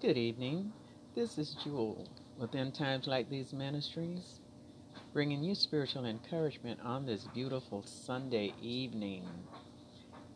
Good evening. This is Jewel with End Times Like These Ministries, bringing you spiritual encouragement on this beautiful Sunday evening,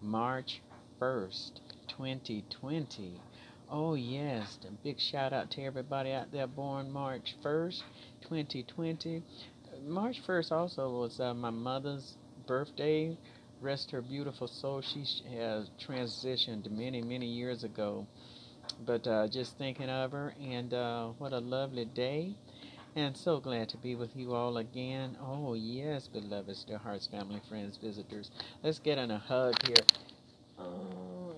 March 1st, 2020. Oh, yes, a big shout out to everybody out there born March 1st, 2020. March 1st also was uh, my mother's birthday. Rest her beautiful soul. She has transitioned many, many years ago but uh, just thinking of her, and uh, what a lovely day. And so glad to be with you all again. Oh, yes, beloved, dear hearts, family, friends, visitors. Let's get in a hug here. Oh,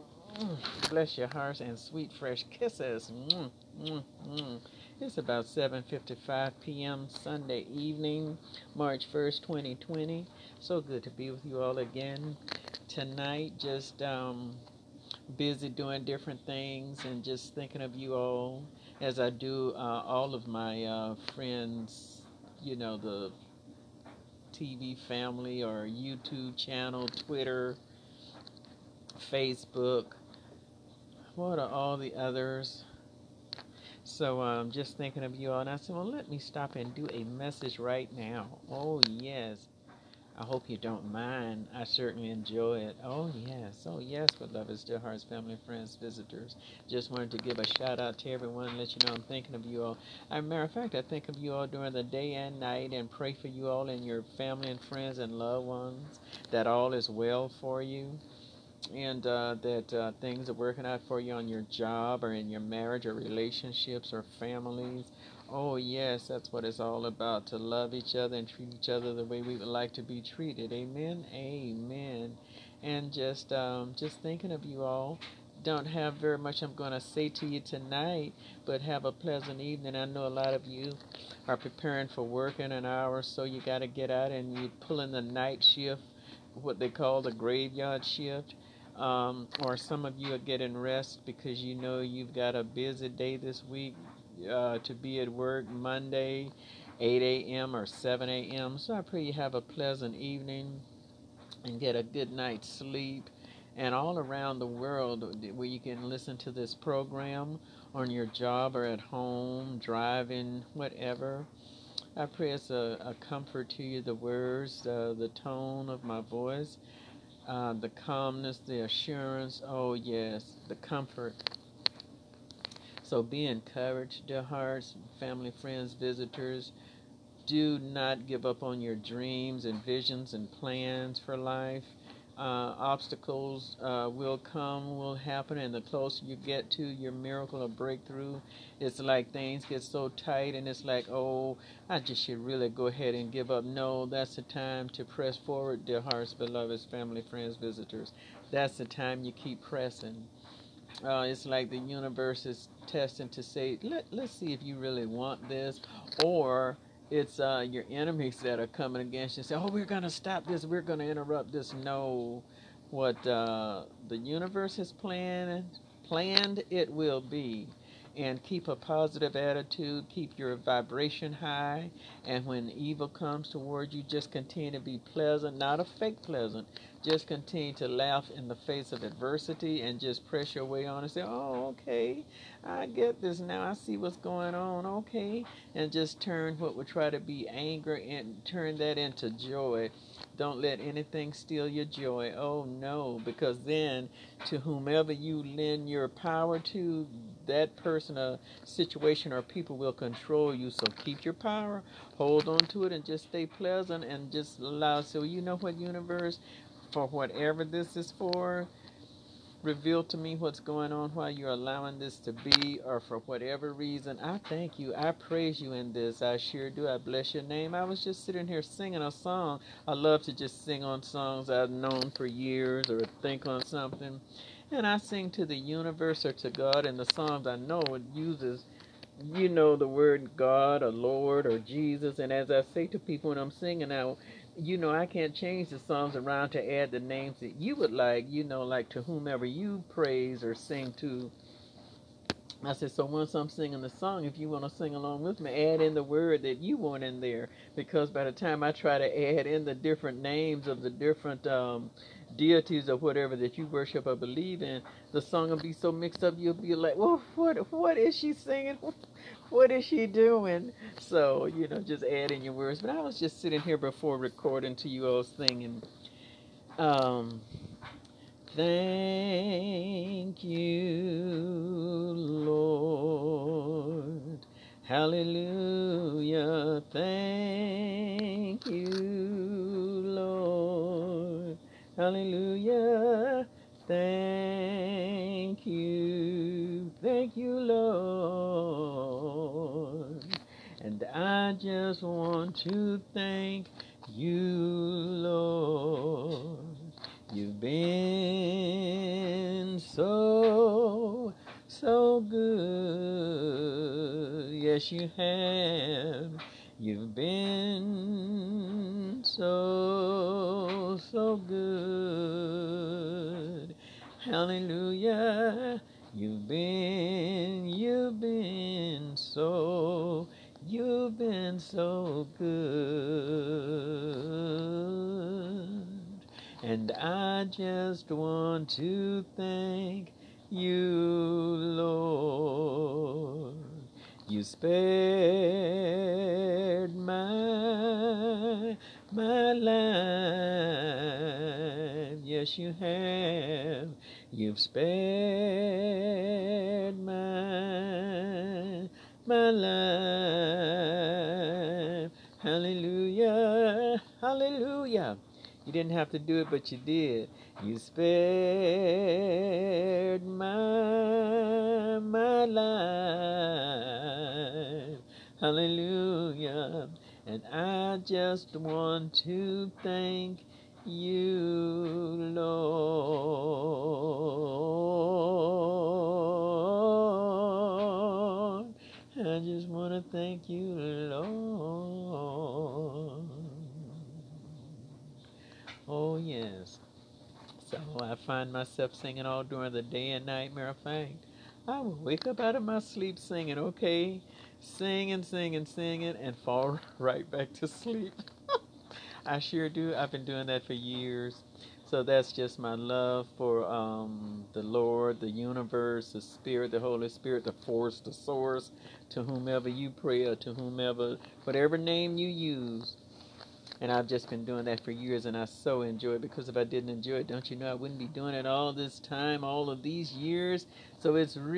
bless your hearts and sweet, fresh kisses. Mm, mm, mm. It's about 7:55 p.m. Sunday evening, March 1st, 2020. So good to be with you all again tonight. Just um, busy doing different things and just thinking of you all as I do uh, all of my uh, friends, you know, the TV family or YouTube channel, Twitter, Facebook. What are all the others? So I'm um, just thinking of you all, and I said, well, let me stop and do a message right now. Oh, yes. I hope you don't mind. I certainly enjoy it. Oh, yes. Oh, yes, beloved hearts, family, friends, visitors. Just wanted to give a shout out to everyone, let you know I'm thinking of you all. As a matter of fact, I think of you all during the day and night and pray for you all and your family and friends and loved ones that all is well for you and uh, that uh, things are working out for you on your job or in your marriage or relationships or families Oh, yes, that's what it's all about to love each other and treat each other the way we would like to be treated. Amen. Amen. And just um, just thinking of you all. Don't have very much I'm going to say to you tonight, but have a pleasant evening. I know a lot of you are preparing for work in an hour, so you got to get out and you pull in the night shift, what they call the graveyard shift. Um, or some of you are getting rest because you know you've got a busy day this week uh, to be at work Monday, 8 a.m. or 7 a.m. So I pray you have a pleasant evening and get a good night's sleep. And all around the world, where you can listen to this program on your job or at home, driving, whatever. I pray it's a, a comfort to you, the words, uh, the tone of my voice, uh, the calmness, the assurance. Oh, yes, the comfort so be encouraged, dear hearts, family, friends, visitors. Do not give up on your dreams and visions and plans for life. Uh, obstacles uh, will come, will happen, and the closer you get to your miracle or breakthrough, it's like things get so tight, and it's like, oh, I just should really go ahead and give up. No, that's the time to press forward, dear hearts, beloveds, family, friends, visitors. That's the time you keep pressing. Uh, it's like the universe is testing to say, Let, let's see if you really want this, or it's uh, your enemies that are coming against you and say, oh, we're going to stop this, we're going to interrupt this. No, what uh, the universe has planned, planned it will be. And keep a positive attitude, keep your vibration high, and when evil comes toward you, just continue to be pleasant, not a fake pleasant, just continue to laugh in the face of adversity and just press your way on and say, Oh, okay, I get this now. I see what's going on. Okay. And just turn what would try to be anger and turn that into joy. Don't let anything steal your joy. Oh, no, because then to whomever you lend your power to, that person a situation or people will control you. So keep your power, hold on to it, and just stay pleasant and just allow. So, you know what, universe? for whatever this is for. Reveal to me what's going on while you're allowing this to be, or for whatever reason. I thank you. I praise you in this. I sure do. I bless your name. I was just sitting here singing a song. I love to just sing on songs I've known for years or think on something. And I sing to the universe or to God, and the Psalms, I know it uses you know the word God or Lord or Jesus. And as I say to people when I'm singing now, you know, I can't change the Psalms around to add the names that you would like, you know, like to whomever you praise or sing to. I said, so once I'm singing the song, if you want to sing along with me, add in the word that you want in there. Because by the time I try to add in the different names of the different um, deities or whatever that you worship or believe in, the song will be so mixed up you'll be like, well, what what is she singing? What is she doing? So you know, just add in your words. But I was just sitting here before recording to you all singing. Um, Thank you, Lord. Hallelujah. Thank you. Hallelujah. Thank you. Thank you, Lord. And I just want to thank you, Lord. You've been so, so good. Yes, you have. You've been so, so good. Hallelujah. You've been, you've been so, you've been so good. And I just want to thank you, Lord. You spared my my life. Yes, you have. You've spared my my life. Hallelujah. Hallelujah. You didn't have to do it, but you did. You spared my my life. Hallelujah. And I just want to thank you, Lord. I just want to thank you, Lord. Oh, yes. So I find myself singing all during the day and night. Matter I will wake up out of my sleep singing, okay? Singing, singing, singing, and fall right back to sleep. I sure do. I've been doing that for years. So that's just my love for um, the Lord, the universe, the Spirit, the Holy Spirit, the force, the source, to whomever you pray or to whomever, whatever name you use. And I've just been doing that for years, and I so enjoy it because if I didn't enjoy it, don't you know, I wouldn't be doing it all this time, all of these years. So it's real,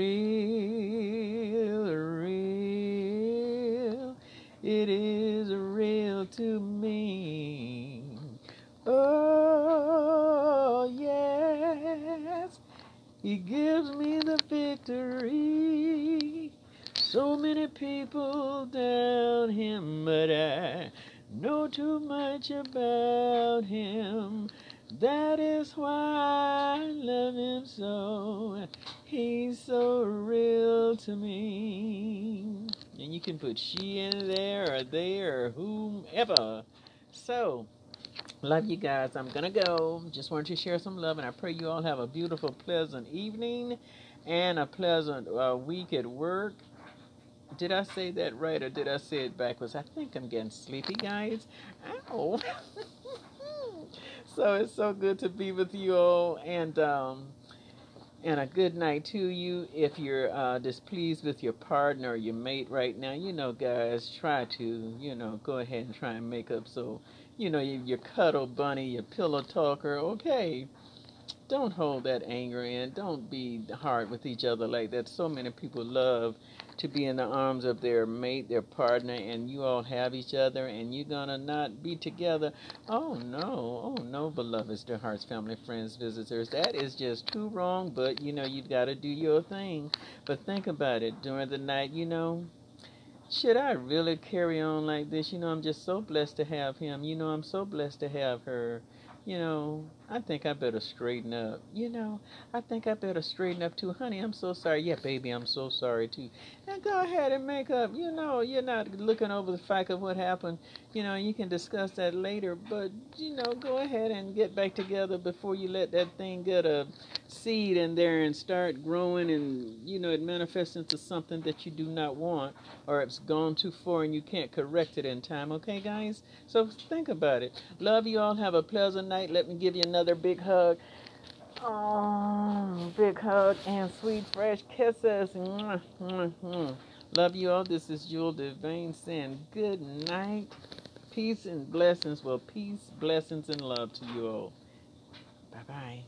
real. It is real to me. Oh, yes. He gives me the victory. So many people down him, but I know too much about him. That is why I love him so. He's so real to me. And you can put she in there or there or whomever. So, love you guys. I'm to go. Just wanted to share some love, and I pray you all have a beautiful, pleasant evening and a pleasant uh, week at work. Did I say that right or did I say it backwards? I think I'm getting sleepy, guys. Ow. so it's so good to be with you all and um and a good night to you. If you're uh, displeased with your partner or your mate right now, you know, guys, try to, you know, go ahead and try and make up. So, you know, your, cuddle bunny, your pillow talker, okay. Don't hold that anger in. Don't be hard with each other like that. So many people love to be in the arms of their mate, their partner, and you all have each other, and you're gonna not be together. Oh no, oh no, beloveds, dear hearts, family, friends, visitors. That is just too wrong, but you know, you've got to do your thing. But think about it during the night, you know. Should I really carry on like this? You know, I'm just so blessed to have him. You know, I'm so blessed to have her you know, I think I better straighten up. You know, I think I better straighten up too. Honey, I'm so sorry. Yeah, baby, I'm so sorry too. And go ahead and make up. You know, you're not looking over the fact of what happened. You know, you can discuss that later, but, you know, go ahead and get back together before you let that thing get a seed in there and start growing and, you know, it manifests into something that you do not want or it's gone too far and you can't correct it in time. Okay, guys? So think about it. Love you all. Have a pleasant night. Let me give you another another big hug. Oh, big hug and sweet fresh kisses. Love you all. This is Jewel Devane saying good night. Peace and blessings. Well, peace, blessings, and love to you all. Bye bye.